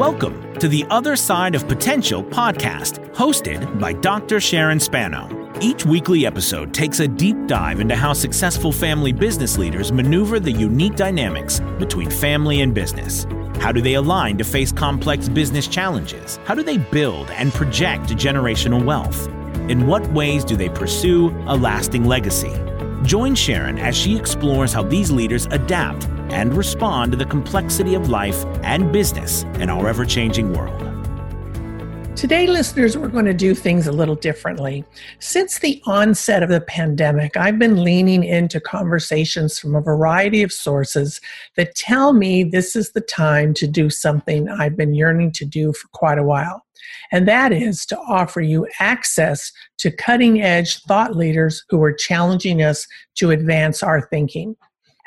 Welcome to the Other Side of Potential podcast, hosted by Dr. Sharon Spano. Each weekly episode takes a deep dive into how successful family business leaders maneuver the unique dynamics between family and business. How do they align to face complex business challenges? How do they build and project generational wealth? In what ways do they pursue a lasting legacy? Join Sharon as she explores how these leaders adapt and respond to the complexity of life and business in our ever changing world. Today, listeners, we're going to do things a little differently. Since the onset of the pandemic, I've been leaning into conversations from a variety of sources that tell me this is the time to do something I've been yearning to do for quite a while. And that is to offer you access to cutting edge thought leaders who are challenging us to advance our thinking.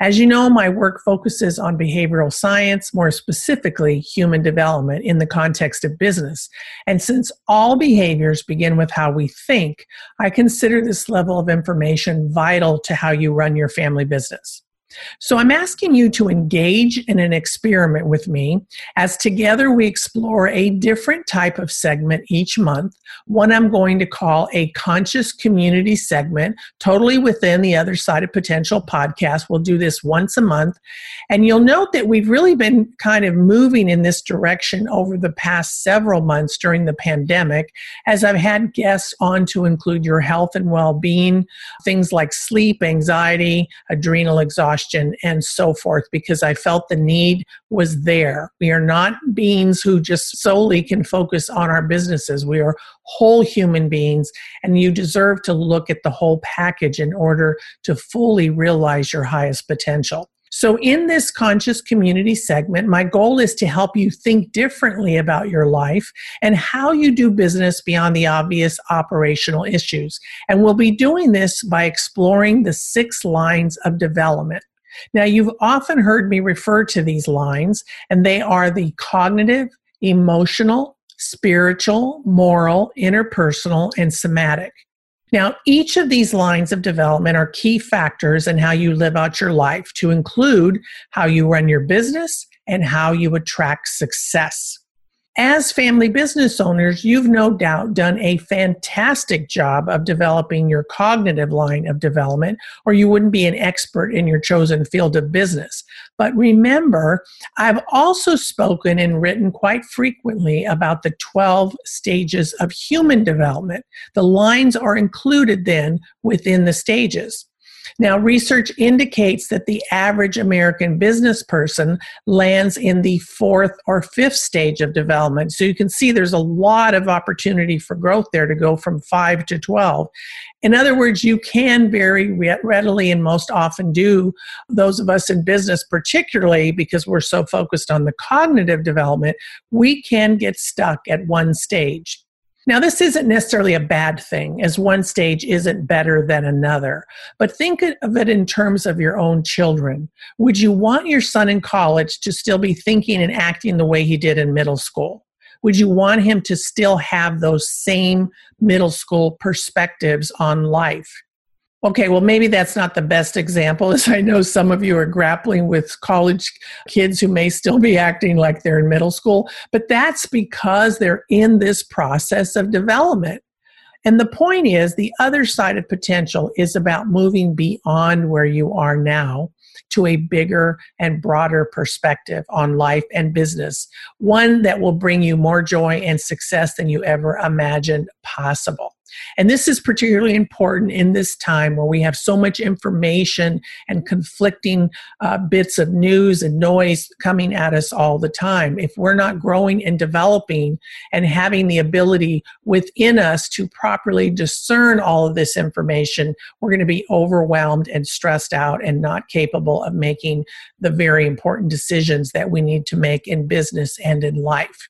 As you know, my work focuses on behavioral science, more specifically, human development in the context of business. And since all behaviors begin with how we think, I consider this level of information vital to how you run your family business. So I'm asking you to engage in an experiment with me as together we explore a different type of segment each month. One I'm going to call a conscious community segment, totally within the other side of potential podcast. We'll do this once a month. And you'll note that we've really been kind of moving in this direction over the past several months during the pandemic as I've had guests on to include your health and well being, things like sleep, anxiety, adrenal exhaustion and so forth because I felt the need was there. We are not beings who just solely can focus on our businesses. We are whole human beings, and you deserve to look at the whole package in order to fully realize your highest potential. So, in this conscious community segment, my goal is to help you think differently about your life and how you do business beyond the obvious operational issues. And we'll be doing this by exploring the six lines of development. Now, you've often heard me refer to these lines, and they are the cognitive, emotional, spiritual, moral, interpersonal, and somatic. Now, each of these lines of development are key factors in how you live out your life, to include how you run your business and how you attract success. As family business owners, you've no doubt done a fantastic job of developing your cognitive line of development, or you wouldn't be an expert in your chosen field of business. But remember, I've also spoken and written quite frequently about the 12 stages of human development. The lines are included then within the stages. Now, research indicates that the average American business person lands in the fourth or fifth stage of development. So you can see there's a lot of opportunity for growth there to go from five to 12. In other words, you can very readily and most often do, those of us in business, particularly because we're so focused on the cognitive development, we can get stuck at one stage. Now, this isn't necessarily a bad thing, as one stage isn't better than another. But think of it in terms of your own children. Would you want your son in college to still be thinking and acting the way he did in middle school? Would you want him to still have those same middle school perspectives on life? Okay, well, maybe that's not the best example, as I know some of you are grappling with college kids who may still be acting like they're in middle school, but that's because they're in this process of development. And the point is, the other side of potential is about moving beyond where you are now to a bigger and broader perspective on life and business, one that will bring you more joy and success than you ever imagined possible. And this is particularly important in this time where we have so much information and conflicting uh, bits of news and noise coming at us all the time. If we're not growing and developing and having the ability within us to properly discern all of this information, we're going to be overwhelmed and stressed out and not capable of making the very important decisions that we need to make in business and in life.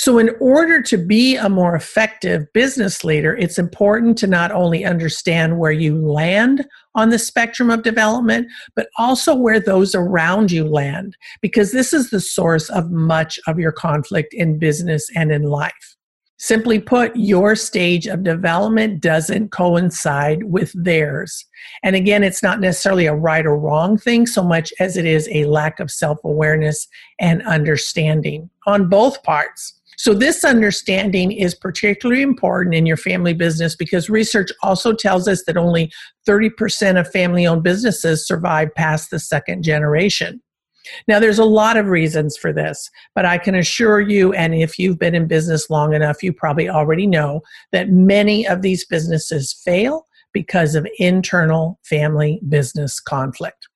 So, in order to be a more effective business leader, it's important to not only understand where you land on the spectrum of development, but also where those around you land, because this is the source of much of your conflict in business and in life. Simply put, your stage of development doesn't coincide with theirs. And again, it's not necessarily a right or wrong thing so much as it is a lack of self awareness and understanding on both parts. So, this understanding is particularly important in your family business because research also tells us that only 30% of family owned businesses survive past the second generation. Now, there's a lot of reasons for this, but I can assure you, and if you've been in business long enough, you probably already know that many of these businesses fail because of internal family business conflict.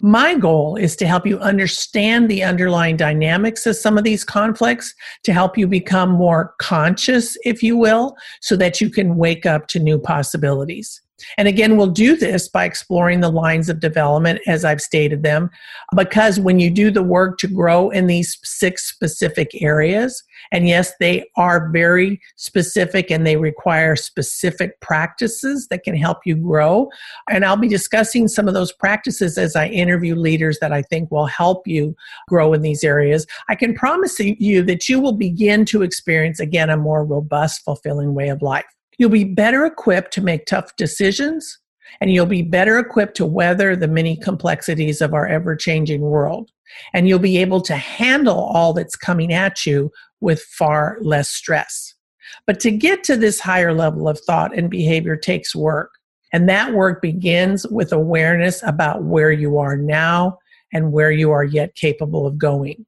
My goal is to help you understand the underlying dynamics of some of these conflicts, to help you become more conscious, if you will, so that you can wake up to new possibilities. And again, we'll do this by exploring the lines of development as I've stated them, because when you do the work to grow in these six specific areas, and yes, they are very specific and they require specific practices that can help you grow. And I'll be discussing some of those practices as I interview leaders that I think will help you grow in these areas. I can promise you that you will begin to experience, again, a more robust, fulfilling way of life. You'll be better equipped to make tough decisions, and you'll be better equipped to weather the many complexities of our ever changing world. And you'll be able to handle all that's coming at you with far less stress. But to get to this higher level of thought and behavior takes work. And that work begins with awareness about where you are now and where you are yet capable of going.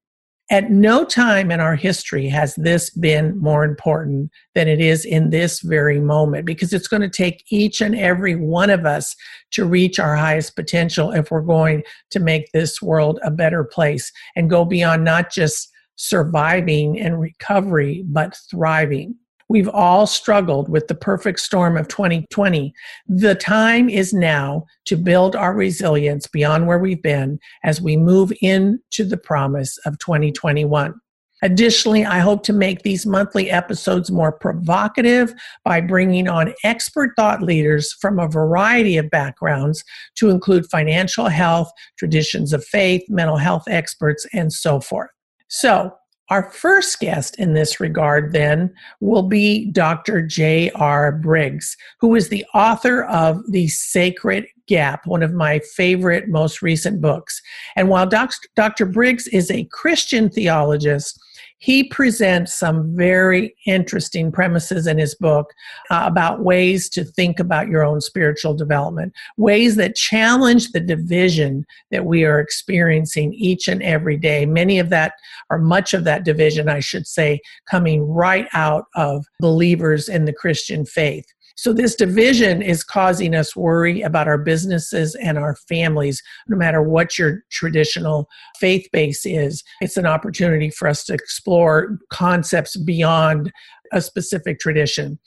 At no time in our history has this been more important than it is in this very moment because it's going to take each and every one of us to reach our highest potential if we're going to make this world a better place and go beyond not just surviving and recovery, but thriving. We've all struggled with the perfect storm of 2020. The time is now to build our resilience beyond where we've been as we move into the promise of 2021. Additionally, I hope to make these monthly episodes more provocative by bringing on expert thought leaders from a variety of backgrounds to include financial health, traditions of faith, mental health experts, and so forth. So, our first guest in this regard, then, will be Dr. J.R. Briggs, who is the author of The Sacred Gap, one of my favorite, most recent books. And while Dr. Briggs is a Christian theologist, he presents some very interesting premises in his book uh, about ways to think about your own spiritual development, ways that challenge the division that we are experiencing each and every day. Many of that, or much of that division, I should say, coming right out of believers in the Christian faith. So, this division is causing us worry about our businesses and our families, no matter what your traditional faith base is. It's an opportunity for us to explore concepts beyond a specific tradition.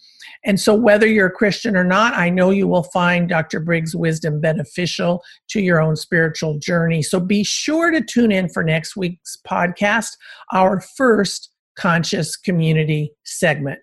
And so, whether you're a Christian or not, I know you will find Dr. Briggs' wisdom beneficial to your own spiritual journey. So, be sure to tune in for next week's podcast, our first conscious community segment.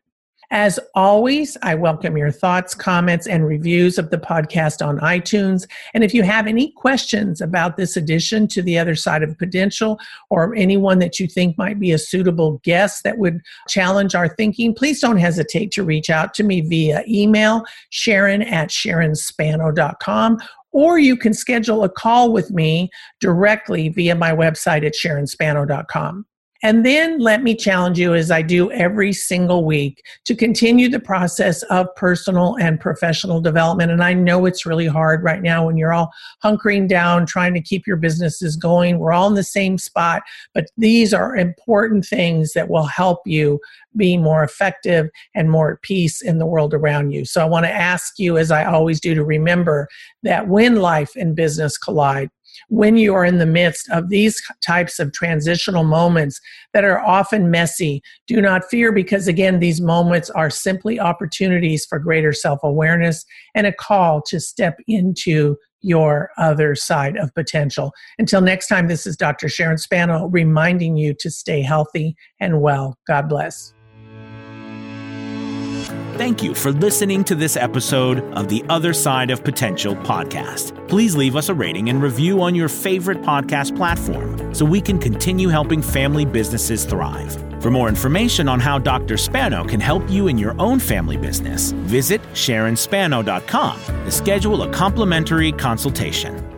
As always, I welcome your thoughts, comments, and reviews of the podcast on iTunes. And if you have any questions about this addition to the other side of potential, or anyone that you think might be a suitable guest that would challenge our thinking, please don't hesitate to reach out to me via email, sharon at sharonspano.com, or you can schedule a call with me directly via my website at sharonspano.com. And then let me challenge you, as I do every single week, to continue the process of personal and professional development. And I know it's really hard right now when you're all hunkering down, trying to keep your businesses going. We're all in the same spot, but these are important things that will help you be more effective and more at peace in the world around you. So I want to ask you, as I always do, to remember that when life and business collide, when you are in the midst of these types of transitional moments that are often messy. Do not fear because, again, these moments are simply opportunities for greater self awareness and a call to step into your other side of potential. Until next time, this is Dr. Sharon Spano reminding you to stay healthy and well. God bless. Thank you for listening to this episode of the Other Side of Potential podcast. Please leave us a rating and review on your favorite podcast platform so we can continue helping family businesses thrive. For more information on how Dr. Spano can help you in your own family business, visit SharonSpano.com to schedule a complimentary consultation.